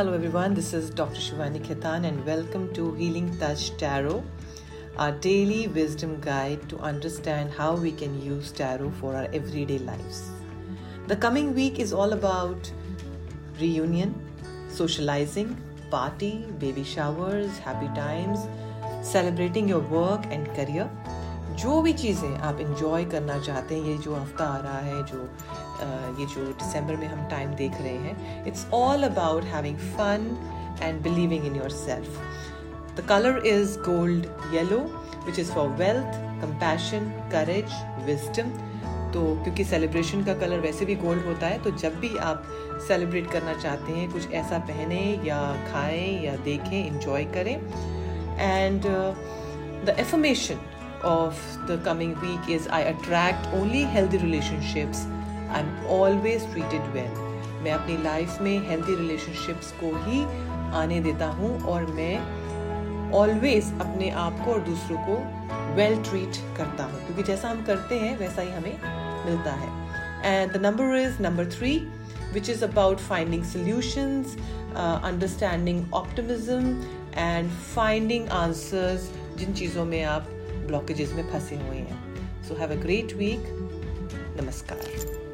Hello, everyone. This is Dr. Shivani Khetan, and welcome to Healing Touch Tarot, our daily wisdom guide to understand how we can use tarot for our everyday lives. The coming week is all about reunion, socializing, party, baby showers, happy times, celebrating your work and career. जो भी चीज़ें आप enjoy करना चाहते हैं, ये जो हफ़्ता आ रहा है, जो ये जो दिसंबर में हम टाइम देख रहे हैं it's all about having fun and believing in yourself the colour is gold yellow which is for wealth compassion courage wisdom तो क्योंकि सेलिब्रेशन का कलर वैसे भी गोल्ड होता है तो जब भी आप सेलिब्रेट करना चाहते हैं, कुछ ऐसा पहने या खाएँ या देखें इंजॉय करें. And the affirmation of the coming week is I attract only healthy relationships. I'm always treated well. मैं अपनी लाइफ में हेल्दी रिलेशनशिप्स को ही आने देता हूँ और मैं ऑलवेज अपने आप को और दूसरों को वेल well ट्रीट करता हूँ क्योंकि जैसा हम करते हैं, वैसा ही हमें मिलता है and the number is number three which is about finding solutions understanding optimism and finding answers जिन चीज़ों में आप ब्लॉकेजेस में फंसे हुए हैं। So have a great week नमस्कार।